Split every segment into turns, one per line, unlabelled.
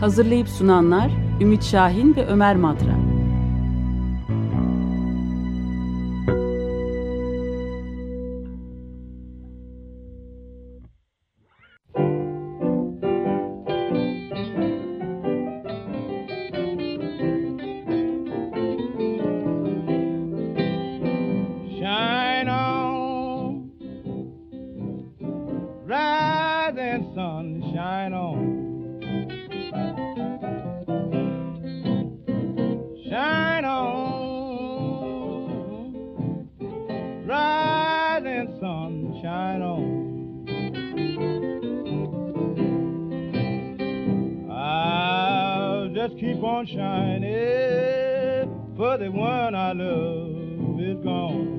Hazırlayıp sunanlar Ümit Şahin ve Ömer Madra.
and sunshine on. I'll just keep on shining for the one I love is gone.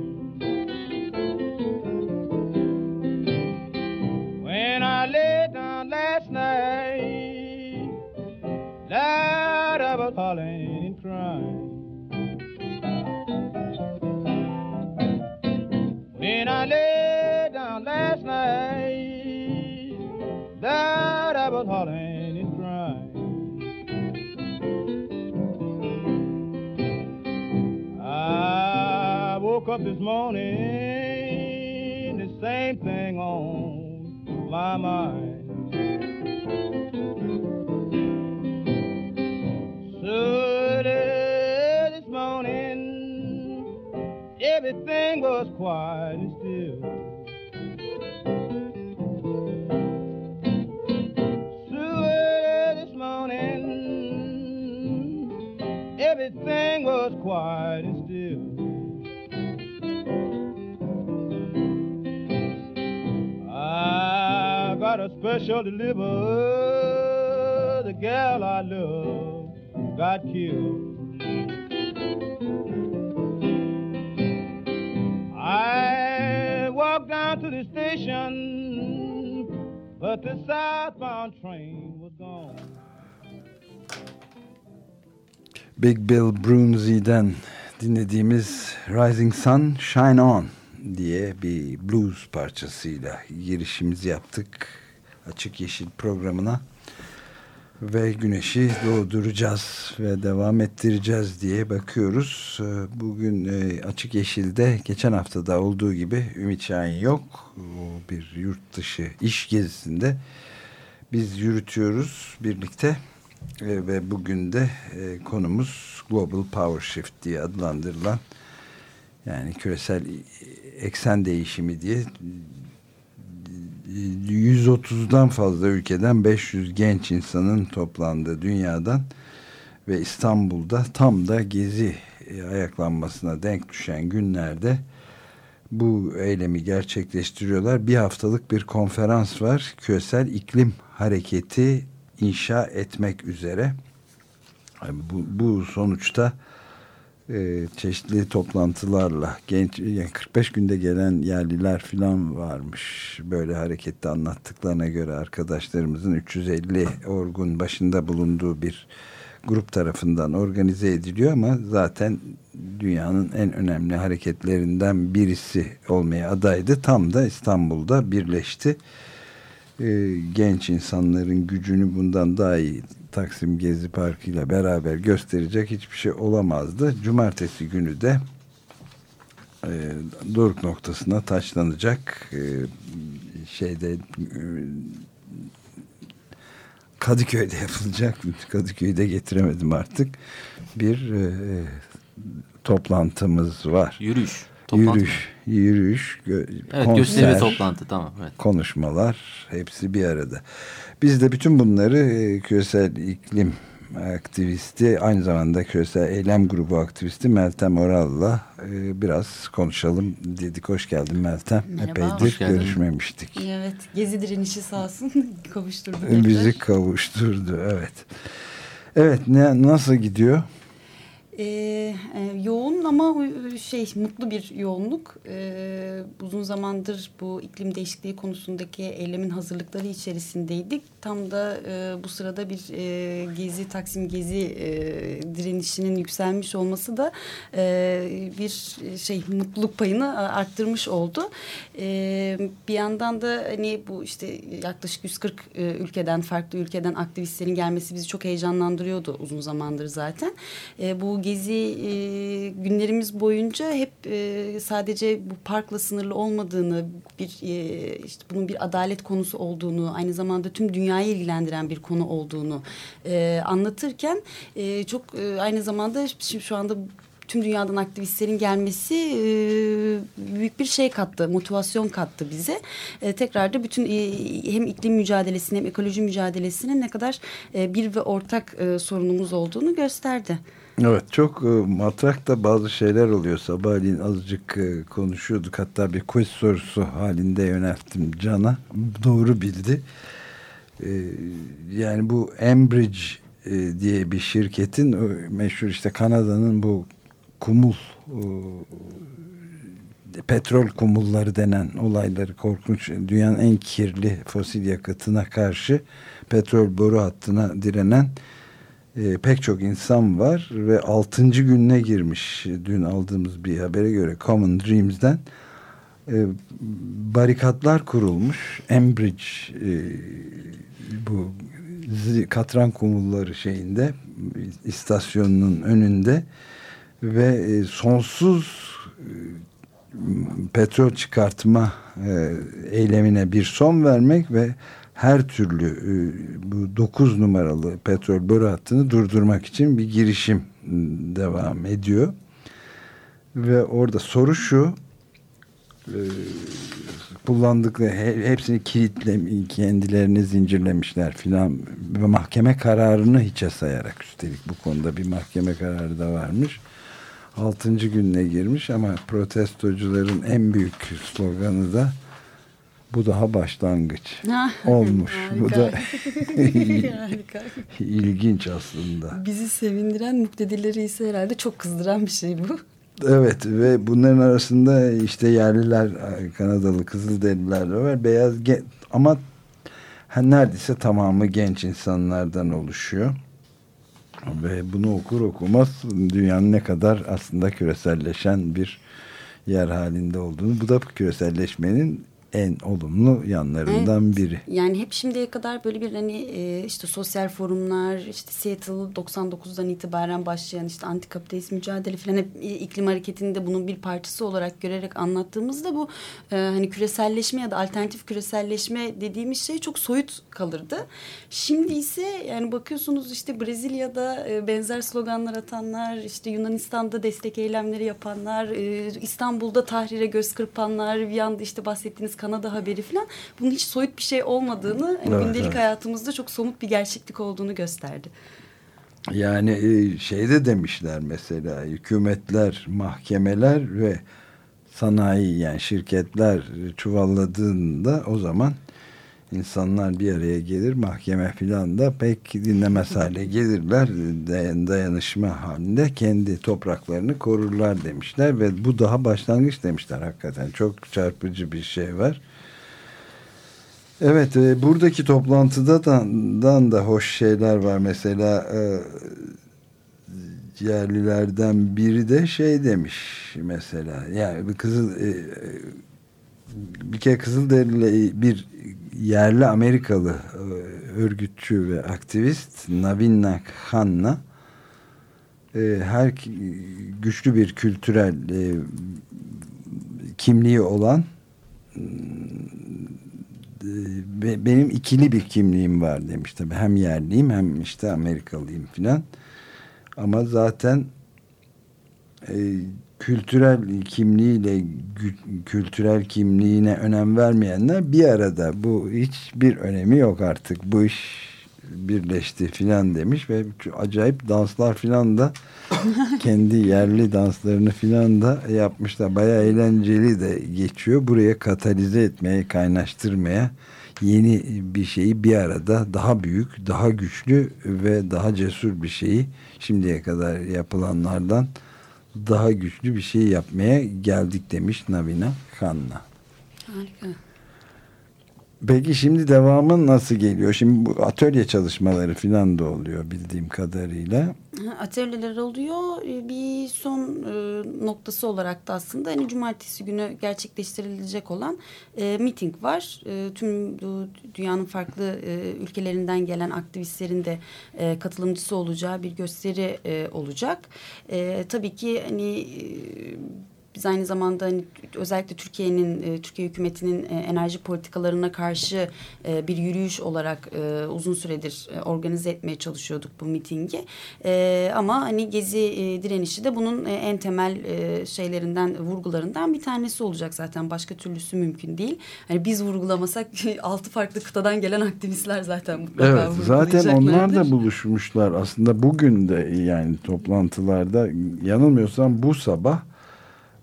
Up this morning, the same thing on my mind. So this morning, everything was quiet and still. So this morning, everything was quiet deliver. The gal I love got killed. I walked down to the station, but the southbound train was gone.
Big Bill Broomsey'den dinlediğimiz Rising Sun Shine On diye bir blues parçasıyla girişimizi yaptık açık yeşil programına ve güneşi doğduracağız ve devam ettireceğiz diye bakıyoruz. Ee, bugün e, Açık Yeşil'de geçen haftada olduğu gibi Ümit Şahin yok. O bir yurt dışı iş gezisinde biz yürütüyoruz birlikte e, ve bugün de e, konumuz Global Power Shift diye adlandırılan yani küresel eksen değişimi diye 130'dan fazla ülkeden 500 genç insanın toplandığı dünyadan ve İstanbul'da tam da gezi e, ayaklanmasına denk düşen günlerde bu eylemi gerçekleştiriyorlar. Bir haftalık bir konferans var. Küresel iklim hareketi inşa etmek üzere. Bu, bu sonuçta e, çeşitli toplantılarla genç yani 45 günde gelen yerliler filan varmış. Böyle harekette anlattıklarına göre arkadaşlarımızın 350 orgun başında bulunduğu bir grup tarafından organize ediliyor ama zaten dünyanın en önemli hareketlerinden birisi olmaya adaydı. Tam da İstanbul'da birleşti. Ee, genç insanların gücünü bundan daha iyi Taksim Gezi Parkı ile beraber gösterecek hiçbir şey olamazdı. Cumartesi günü de e, doruk noktasına taşlanacak e, şeyde e, Kadıköy'de yapılacak. Kadıköy'de getiremedim artık. Bir e, toplantımız var.
Yürüyüş.
Toplantı yürüyüş, mı? yürüyüş, gö
evet, konser, gösteri toplantı tamam. Evet.
Konuşmalar hepsi bir arada. Biz de bütün bunları e, küresel iklim aktivisti aynı zamanda küresel eylem grubu aktivisti Meltem Oral'la e, biraz konuşalım dedik. Hoş geldin Meltem. Merhaba. Epeydir görüşmemiştik.
Evet. Gezi direnişi sağ olsun kavuşturdu.
Bizi kavuşturdu evet. Evet ne, nasıl gidiyor?
Ee, e, yoğun ama şey mutlu bir yoğunluk. Ee, uzun zamandır bu iklim değişikliği konusundaki eylemin hazırlıkları içerisindeydik. Tam da e, bu sırada bir e, gezi, Taksim Gezi e, direnişinin yükselmiş olması da e, bir şey mutluluk payını arttırmış oldu. E, bir yandan da hani bu işte yaklaşık 140 e, ülkeden, farklı ülkeden aktivistlerin gelmesi bizi çok heyecanlandırıyordu uzun zamandır zaten. E, bu gezi e, günlerimiz boyunca hep e, sadece bu parkla sınırlı olmadığını, bir e, işte bunun bir adalet konusu olduğunu, aynı zamanda tüm dünyayı ilgilendiren bir konu olduğunu e, anlatırken e, çok e, aynı zamanda şimdi şu anda tüm dünyadan aktivistlerin gelmesi e, büyük bir şey kattı, motivasyon kattı bize. E, tekrar da bütün e, hem iklim mücadelesinin hem ekoloji mücadelesinin ne kadar e, bir ve ortak e, sorunumuz olduğunu gösterdi.
Evet çok e, matrak da bazı şeyler oluyor. Sabahleyin azıcık e, konuşuyorduk. Hatta bir quiz sorusu halinde yönelttim Can'a. Doğru bildi. E, yani bu Enbridge diye bir şirketin meşhur işte Kanada'nın bu kumul petrol kumulları denen olayları korkunç dünyanın en kirli fosil yakıtına karşı petrol boru hattına direnen e, pek çok insan var ve 6. gününe girmiş dün aldığımız bir habere göre Common Dreams'den e, barikatlar kurulmuş Enbridge e, bu katran kumulları şeyinde istasyonunun önünde ve e, sonsuz e, petrol çıkartma e, eylemine bir son vermek ve her türlü e, bu 9 numaralı petrol boru hattını durdurmak için bir girişim ıı, devam ediyor. Ve orada soru şu kullandıkları hepsini kilitle kendilerini zincirlemişler filan ve mahkeme kararını hiçe sayarak üstelik bu konuda bir mahkeme kararı da varmış. Altıncı gününe girmiş ama protestocuların en büyük sloganı da bu daha başlangıç olmuş. Bu da ilginç aslında.
Bizi sevindiren muktedirleri ise herhalde çok kızdıran bir şey bu.
Evet ve bunların arasında işte yerliler Kanadalı Kızılderililer de var. Beyaz ama neredeyse tamamı genç insanlardan oluşuyor. Ve bunu okur okumaz dünyanın ne kadar aslında küreselleşen bir yer halinde olduğunu. Bu da küreselleşmenin en olumlu yanlarından evet. biri.
Yani hep şimdiye kadar böyle bir hani e, işte sosyal forumlar, işte Seattle 99'dan itibaren başlayan işte antikapitalist mücadele falan hep iklim hareketinde bunun bir parçası olarak görerek anlattığımızda bu e, hani küreselleşme ya da alternatif küreselleşme dediğimiz şey çok soyut kalırdı. Şimdi ise yani bakıyorsunuz işte Brezilya'da e, benzer sloganlar atanlar, işte Yunanistan'da destek eylemleri yapanlar, e, İstanbul'da tahrire göz kırpanlar, bir yanda işte bahsettiğiniz Kanada haberi falan bunun hiç soyut bir şey olmadığını evet, gündelik evet. hayatımızda çok somut bir gerçeklik olduğunu gösterdi.
Yani e, şeyde demişler mesela hükümetler, mahkemeler ve sanayi yani şirketler çuvalladığında o zaman insanlar bir araya gelir mahkeme filan da pek dinlemez hale gelirler. Dayanışma halinde kendi topraklarını korurlar demişler ve bu daha başlangıç demişler. Hakikaten çok çarpıcı bir şey var. Evet e, buradaki toplantıda da, da hoş şeyler var. Mesela e, yerlilerden biri de şey demiş mesela. Yani kızıl e, bir kere Kızılderili bir yerli Amerikalı e, örgütçü ve aktivist Navinna Khanna e, her güçlü bir kültürel e, kimliği olan benim ikili bir kimliğim var demiş tabi hem yerliyim hem işte Amerikalıyım filan. Ama zaten kültürel kimliğiyle kültürel kimliğine önem vermeyenler bir arada bu hiçbir önemi yok artık bu iş birleşti filan demiş ve acayip danslar filan da kendi yerli danslarını filan da yapmışlar. Baya eğlenceli de geçiyor. Buraya katalize etmeye, kaynaştırmaya yeni bir şeyi bir arada daha büyük, daha güçlü ve daha cesur bir şeyi şimdiye kadar yapılanlardan daha güçlü bir şey yapmaya geldik demiş Navina Khanna.
Harika.
Peki şimdi devamı nasıl geliyor? Şimdi bu atölye çalışmaları falan da oluyor bildiğim kadarıyla.
Atölyeler oluyor. Ee, bir son e, noktası olarak da aslında hani cumartesi günü gerçekleştirilecek olan e, miting var. E, tüm dünyanın farklı e, ülkelerinden gelen aktivistlerin de e, katılımcısı olacağı bir gösteri e, olacak. E, tabii ki hani e, biz aynı zamanda hani özellikle Türkiye'nin, e, Türkiye hükümetinin e, enerji politikalarına karşı e, bir yürüyüş olarak e, uzun süredir e, organize etmeye çalışıyorduk bu mitingi. E, ama hani Gezi e, direnişi de bunun e, en temel e, şeylerinden, vurgularından bir tanesi olacak zaten. Başka türlüsü mümkün değil. Hani biz vurgulamasak altı farklı kıtadan gelen aktivistler zaten mutlaka
Evet, zaten onlar da buluşmuşlar. Aslında bugün de yani toplantılarda yanılmıyorsam bu sabah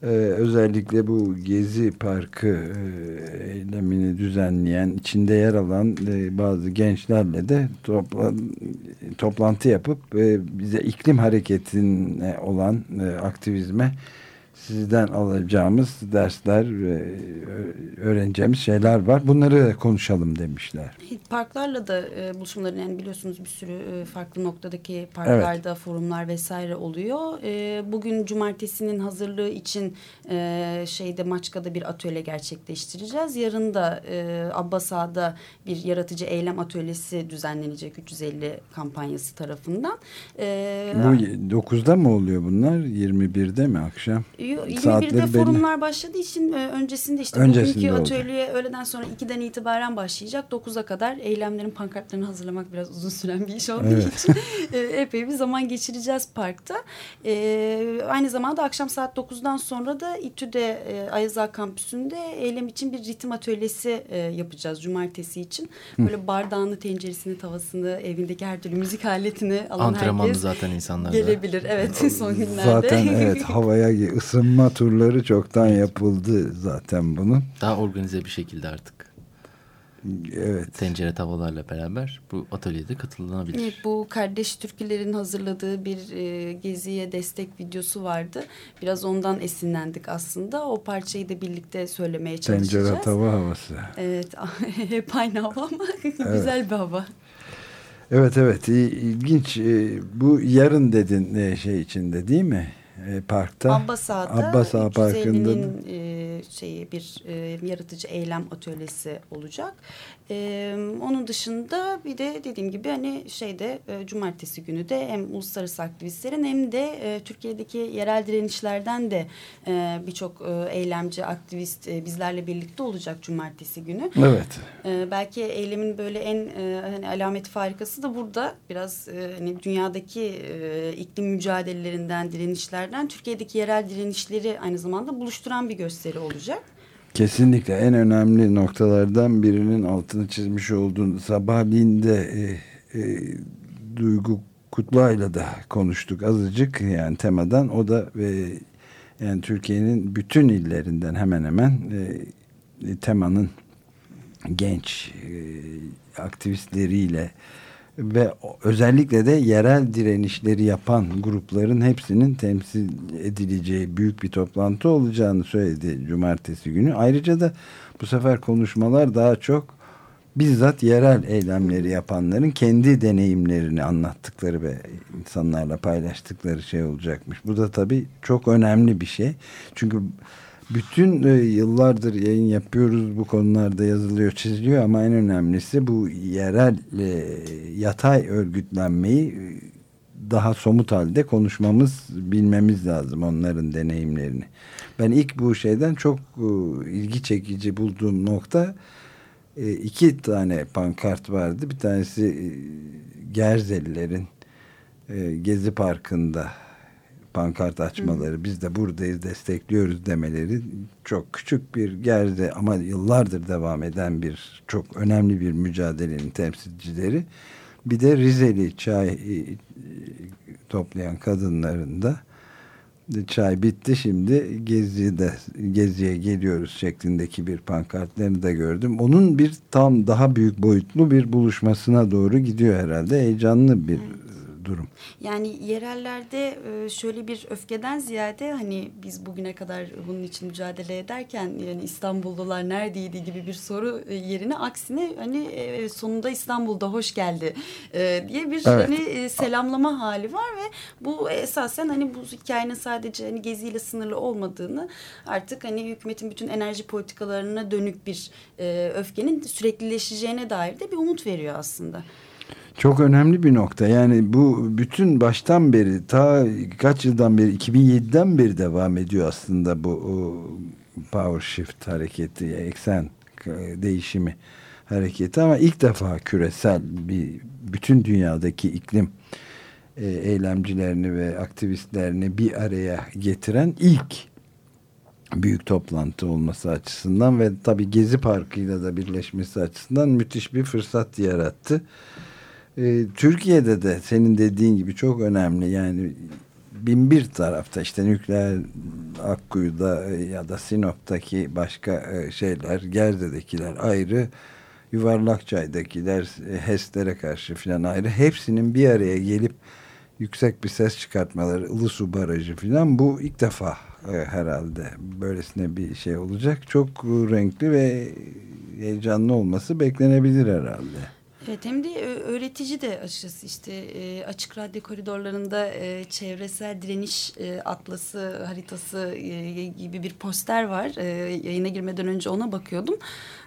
ee, özellikle bu Gezi Parkı e, eylemini düzenleyen, içinde yer alan e, bazı gençlerle de topla, toplantı yapıp e, bize iklim hareketine olan e, aktivizme sizden alacağımız dersler ve öğreneceğimiz şeyler var. Bunları konuşalım demişler.
Parklarla da e, buluşmaların yani biliyorsunuz bir sürü e, farklı noktadaki parklarda evet. forumlar vesaire oluyor. E, bugün cumartesinin hazırlığı için e, şeyde Maçka'da bir atölye gerçekleştireceğiz. Yarın da e, Abbasa'da bir yaratıcı eylem atölyesi düzenlenecek 350 kampanyası tarafından.
E, Bu 9'da mı oluyor bunlar? 21'de mi akşam?
21'de forumlar başladığı için e, öncesinde işte öncesinde bugünkü olacak. atölye öğleden sonra 2'den itibaren başlayacak. 9'a kadar eylemlerin pankartlarını hazırlamak biraz uzun süren bir iş olduğu evet. için e, epey bir zaman geçireceğiz parkta. E, aynı zamanda akşam saat 9'dan sonra da İTÜ'de e, Ayazağ kampüsünde eylem için bir ritim atölyesi e, yapacağız cumartesi için. Böyle bardağını, tenceresini, tavasını, evindeki her türlü müzik aletini alan
Antrenmanlı
herkes
zaten insanlar
gelebilir. Evet son günlerde.
Zaten evet havaya ısınma turları çoktan yapıldı zaten bunun.
Daha organize bir şekilde artık.
Evet.
Tencere tavalarla beraber bu atölyede katılınabilir.
Evet, bu kardeş türkülerin hazırladığı bir e, geziye destek videosu vardı. Biraz ondan esinlendik aslında. O parçayı da birlikte söylemeye çalışacağız.
Tencere tava havası.
Evet. Hep aynı hava ama evet. güzel bir hava.
Evet evet ilginç. E, bu yarın dedin e, şey içinde değil mi? E, parkta.
Abbasa'da Abbasa Parkı'nda e, şeyi bir e, yaratıcı eylem atölyesi olacak. E, onun dışında bir de dediğim gibi hani şeyde e, cumartesi günü de hem uluslararası aktivistlerin hem de e, Türkiye'deki yerel direnişlerden de e, birçok e, eylemci aktivist e, bizlerle birlikte olacak cumartesi günü.
Evet.
E, belki eylemin böyle en e, hani alamet farikası da burada biraz e, hani dünyadaki e, iklim mücadelelerinden direnişlerden Türkiye'deki yerel direnişleri aynı zamanda buluşturan bir gösteri olacak.
Kesinlikle en önemli noktalardan birinin altını çizmiş olduğunu sabahleyin e, e, Duygu Kutluay'la da konuştuk azıcık yani temadan. O da e, yani Türkiye'nin bütün illerinden hemen hemen e, temanın genç e, aktivistleriyle ve özellikle de yerel direnişleri yapan grupların hepsinin temsil edileceği büyük bir toplantı olacağını söyledi cumartesi günü. Ayrıca da bu sefer konuşmalar daha çok bizzat yerel eylemleri yapanların kendi deneyimlerini anlattıkları ve insanlarla paylaştıkları şey olacakmış. Bu da tabii çok önemli bir şey. Çünkü bütün e, yıllardır yayın yapıyoruz bu konularda yazılıyor çiziliyor ama en önemlisi bu yerel e, yatay örgütlenmeyi e, daha somut halde konuşmamız bilmemiz lazım onların deneyimlerini. Ben ilk bu şeyden çok ilgi çekici bulduğum nokta iki tane pankart vardı. Bir tanesi e, Gerzelilerin Gezi Parkı'nda pankart açmaları, biz de buradayız destekliyoruz demeleri çok küçük bir gerde ama yıllardır devam eden bir çok önemli bir mücadelenin temsilcileri. bir de Rizeli çay e, toplayan kadınların da çay bitti şimdi Gezi'de Gezi'ye geliyoruz şeklindeki bir pankartlarını da gördüm. Onun bir tam daha büyük boyutlu bir buluşmasına doğru gidiyor herhalde. Heyecanlı bir durum.
Yani yerellerde e, şöyle bir öfkeden ziyade hani biz bugüne kadar bunun için mücadele ederken yani İstanbullular neredeydi gibi bir soru e, yerine aksine hani e, sonunda İstanbul'da hoş geldi diye bir evet. hani selamlama hali var ve bu esasen hani bu hikayenin sadece hani geziyle sınırlı olmadığını artık hani hükümetin bütün enerji politikalarına dönük bir öfkenin süreklileşeceğine dair de bir umut veriyor aslında.
Çok önemli bir nokta. Yani bu bütün baştan beri ta kaç yıldan beri 2007'den beri devam ediyor aslında bu power shift hareketi, eksen değişimi hareketi ama ilk defa küresel bir bütün dünyadaki iklim e, eylemcilerini ve aktivistlerini bir araya getiren ilk büyük toplantı olması açısından ve tabi Gezi Parkı'yla da birleşmesi açısından müthiş bir fırsat yarattı. Ee, Türkiye'de de senin dediğin gibi çok önemli. Yani bin bir tarafta işte nükleer Akkuyu'da e, ya da Sinop'taki başka e, şeyler Gerze'dekiler ayrı Yuvarlakçay'dakiler e, HES'lere karşı filan ayrı. Hepsinin bir araya gelip yüksek bir ses çıkartmaları Ilısu Barajı filan bu ilk defa herhalde böylesine bir şey olacak. Çok renkli ve heyecanlı olması beklenebilir herhalde.
Evet hem de öğretici de açıkçası işte e, açık radyo koridorlarında e, çevresel direniş e, atlası haritası e, gibi bir poster var. E, yayına girmeden önce ona bakıyordum.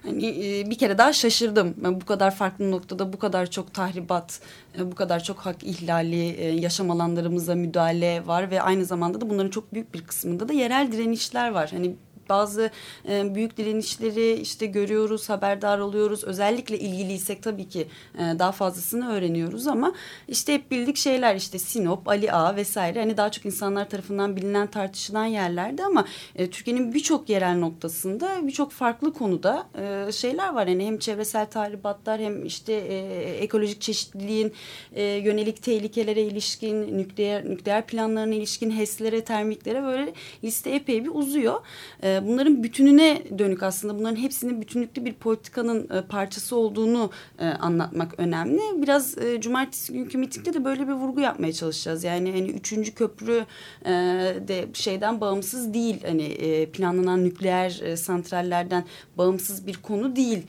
Hani e, bir kere daha şaşırdım. Ben bu kadar farklı noktada bu kadar çok tahribat, e, bu kadar çok hak ihlali, e, yaşam alanlarımıza müdahale var ve aynı zamanda da bunların çok büyük bir kısmında da yerel direnişler var. Hani bazı e, büyük direnişleri işte görüyoruz, haberdar oluyoruz. Özellikle ilgiliysek tabii ki e, daha fazlasını öğreniyoruz ama işte hep bildik şeyler işte Sinop, Ali Ağa vesaire hani daha çok insanlar tarafından bilinen tartışılan yerlerde ama e, Türkiye'nin birçok yerel noktasında birçok farklı konuda e, şeyler var. Yani hem çevresel tahribatlar hem işte e, ekolojik çeşitliliğin e, yönelik tehlikelere ilişkin, nükleer nükleer planlarına ilişkin HES'lere, termiklere böyle liste epey bir uzuyor. E, bunların bütününe dönük aslında bunların hepsinin bütünlüklü bir politikanın e, parçası olduğunu e, anlatmak önemli. Biraz e, cumartesi günkü mitingde de böyle bir vurgu yapmaya çalışacağız. Yani hani üçüncü köprü de şeyden bağımsız değil. Hani planlanan nükleer santrallerden bağımsız bir konu değil.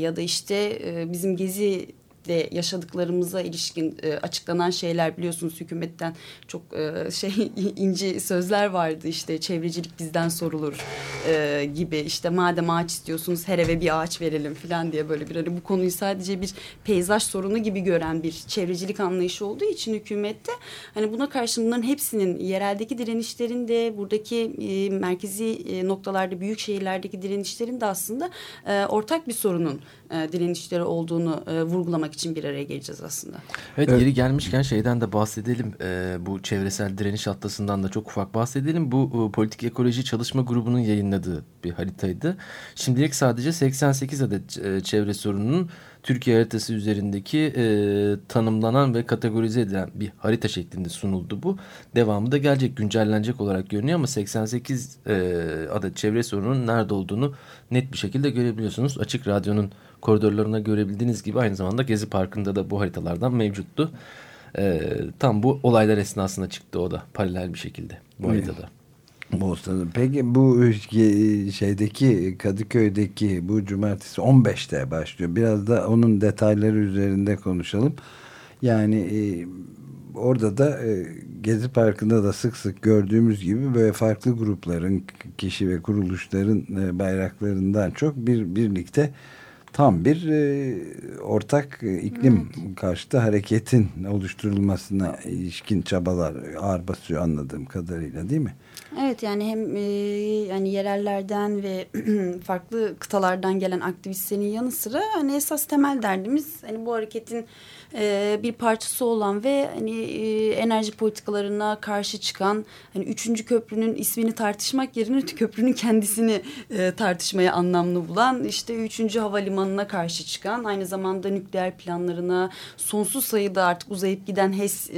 Ya da işte bizim gezi de yaşadıklarımıza ilişkin e, açıklanan şeyler biliyorsunuz hükümetten çok e, şey ince sözler vardı. İşte çevrecilik bizden sorulur e, gibi. İşte madem ağaç istiyorsunuz her eve bir ağaç verelim falan diye böyle bir hani bu konuyu sadece bir peyzaj sorunu gibi gören bir çevrecilik anlayışı olduğu için hükümette hani buna karşı bunların hepsinin yereldeki direnişlerin de buradaki e, merkezi e, noktalarda büyük şehirlerdeki direnişlerin de aslında e, ortak bir sorunun e, direnişleri olduğunu e, vurgulamak için bir araya geleceğiz aslında.
Evet, evet. yeri gelmişken şeyden de bahsedelim. E, bu çevresel direniş atlasından da çok ufak bahsedelim. Bu e, politik ekoloji çalışma grubunun yayınladığı bir haritaydı. Şimdilik sadece 88 adet e, çevre sorununun Türkiye haritası üzerindeki e, tanımlanan ve kategorize edilen bir harita şeklinde sunuldu bu. Devamı da gelecek, güncellenecek olarak görünüyor ama 88 e, adet çevre sorunun nerede olduğunu net bir şekilde görebiliyorsunuz. Açık Radyo'nun koridorlarına görebildiğiniz gibi aynı zamanda Gezi Parkı'nda da bu haritalardan mevcuttu. E, tam bu olaylar esnasında çıktı o da paralel bir şekilde bu haritada.
Bosna'da. Peki bu şeydeki Kadıköy'deki bu cumartesi 15'te başlıyor. Biraz da onun detayları üzerinde konuşalım. Yani e, orada da e, Gezi Parkı'nda da sık sık gördüğümüz gibi böyle farklı grupların, kişi ve kuruluşların e, bayraklarından çok bir birlikte tam bir e, ortak e, iklim evet. karşıtı hareketin oluşturulmasına ilişkin çabalar ağır basıyor anladığım kadarıyla değil mi?
Evet yani hem e, yani yerellerden ve farklı kıtalardan gelen aktivistlerin yanı sıra hani esas temel derdimiz hani bu hareketin e, bir parçası olan ve hani e, enerji politikalarına karşı çıkan hani üçüncü köprünün ismini tartışmak yerine köprünün kendisini e, tartışmaya anlamlı bulan işte üçüncü havalimanına karşı çıkan aynı zamanda nükleer planlarına sonsuz sayıda artık uzayıp giden HES e,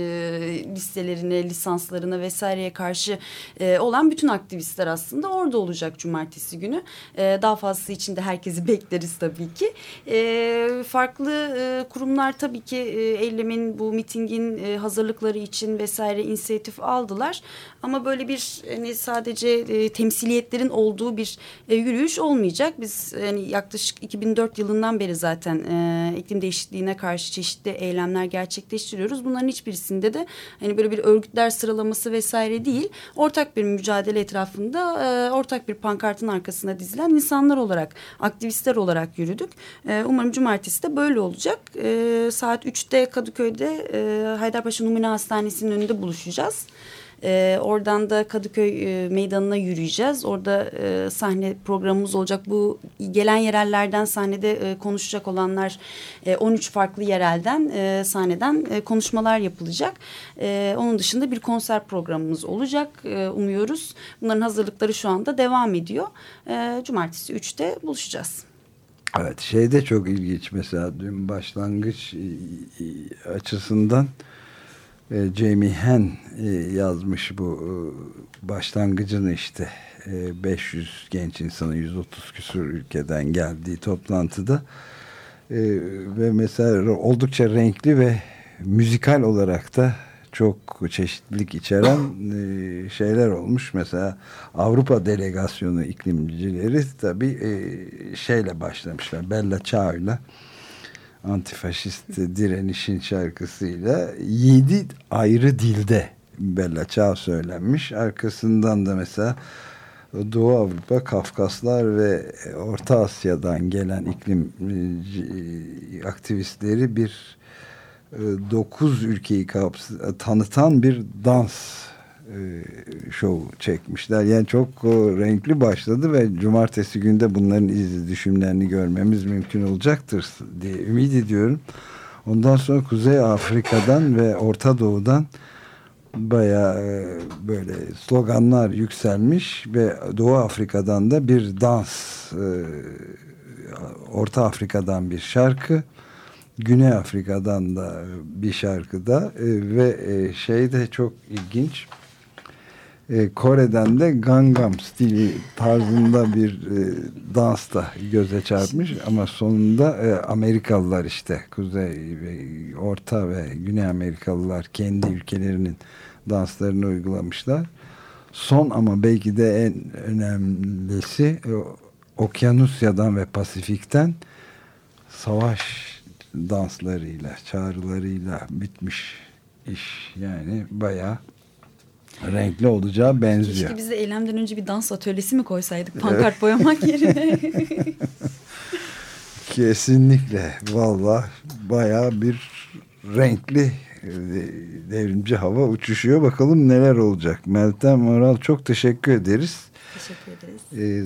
listelerine lisanslarına vesaireye karşı e, olan bütün aktivistler aslında orada olacak cumartesi günü. E, daha fazlası için de herkesi bekleriz tabii ki. E, farklı e, kurumlar tabii ki eylemin bu mitingin e, hazırlıkları için vesaire inisiyatif aldılar. Ama böyle bir hani sadece e, temsiliyetlerin olduğu bir e, yürüyüş olmayacak. Biz yani yaklaşık 2004 yılından beri zaten iklim değişikliğine karşı çeşitli eylemler gerçekleştiriyoruz. Bunların hiçbirisinde de hani böyle bir örgütler sıralaması vesaire değil. Ortak bir mücadele etrafında ortak bir pankartın arkasına dizilen insanlar olarak, aktivistler olarak yürüdük. Umarım cumartesi de böyle olacak. Saat 3'te Kadıköy'de e, Haydarpaşa Numune Hastanesi'nin önünde buluşacağız. E, oradan da Kadıköy e, meydanına yürüyeceğiz. Orada e, sahne programımız olacak. Bu gelen yerellerden sahnede e, konuşacak olanlar e, 13 farklı yerelden e, sahneden e, konuşmalar yapılacak. E, onun dışında bir konser programımız olacak e, umuyoruz. Bunların hazırlıkları şu anda devam ediyor. E, Cumartesi 3'te buluşacağız.
Evet şey de çok ilginç. Mesela dün başlangıç açısından e, Jamie Henn e, yazmış bu e, başlangıcını işte e, 500 genç insanın 130 küsur ülkeden geldiği toplantıda e, ve mesela oldukça renkli ve müzikal olarak da çok çeşitlilik içeren e, şeyler olmuş. Mesela Avrupa delegasyonu iklimcileri tabii e, şeyle başlamışlar. Bella Ciao'yla antifaşist direnişin şarkısıyla yedi ayrı dilde Bella Ciao söylenmiş. Arkasından da mesela Doğu Avrupa, Kafkaslar ve Orta Asya'dan gelen iklim e, aktivistleri bir e, dokuz ülkeyi tanıtan bir dans e, şov çekmişler. Yani çok renkli başladı ve cumartesi günde bunların iz düşümlerini görmemiz mümkün olacaktır diye ümit ediyorum. Ondan sonra Kuzey Afrika'dan ve Orta Doğu'dan baya e, böyle sloganlar yükselmiş ve Doğu Afrika'dan da bir dans Orta Afrika'dan bir şarkı Güney Afrika'dan da bir şarkıda ve şey de çok ilginç e, Kore'den de Gangnam stili tarzında bir e, dans da göze çarpmış ama sonunda e, Amerikalılar işte Kuzey ve Orta ve Güney Amerikalılar kendi ülkelerinin danslarını uygulamışlar. Son ama belki de en önemlisi e, Okyanusya'dan ve Pasifik'ten savaş danslarıyla, çağrılarıyla bitmiş iş. Yani bayağı renkli olacağı benziyor.
Keşke biz de eylemden önce bir dans atölyesi mi koysaydık pankart boyamak yerine.
Kesinlikle. Valla baya bir renkli e, devrimci hava uçuşuyor. Bakalım neler olacak. Meltem Moral çok teşekkür ederiz.
Teşekkür ederiz.
Ee,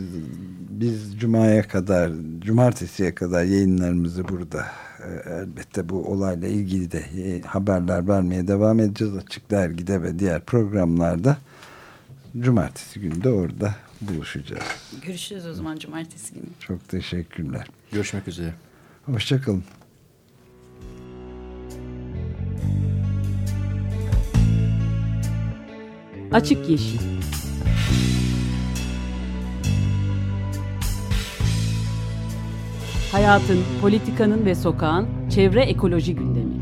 biz Cuma'ya kadar, Cumartesi'ye kadar yayınlarımızı burada e, elbette bu olayla ilgili de e, haberler vermeye devam edeceğiz. Açık Dergi'de ve diğer programlarda Cumartesi günü de orada buluşacağız.
Görüşürüz o zaman Cumartesi günü.
Çok teşekkürler.
Görüşmek üzere.
Hoşçakalın.
Açık Yeşil Hayatın, politikanın ve sokağın çevre ekoloji gündemi.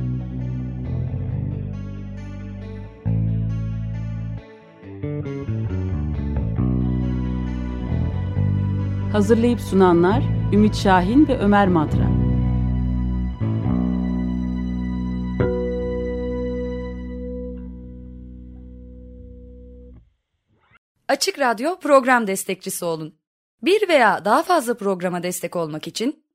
Hazırlayıp sunanlar Ümit Şahin ve Ömer Madra.
Açık Radyo program destekçisi olun. Bir veya daha fazla programa destek olmak için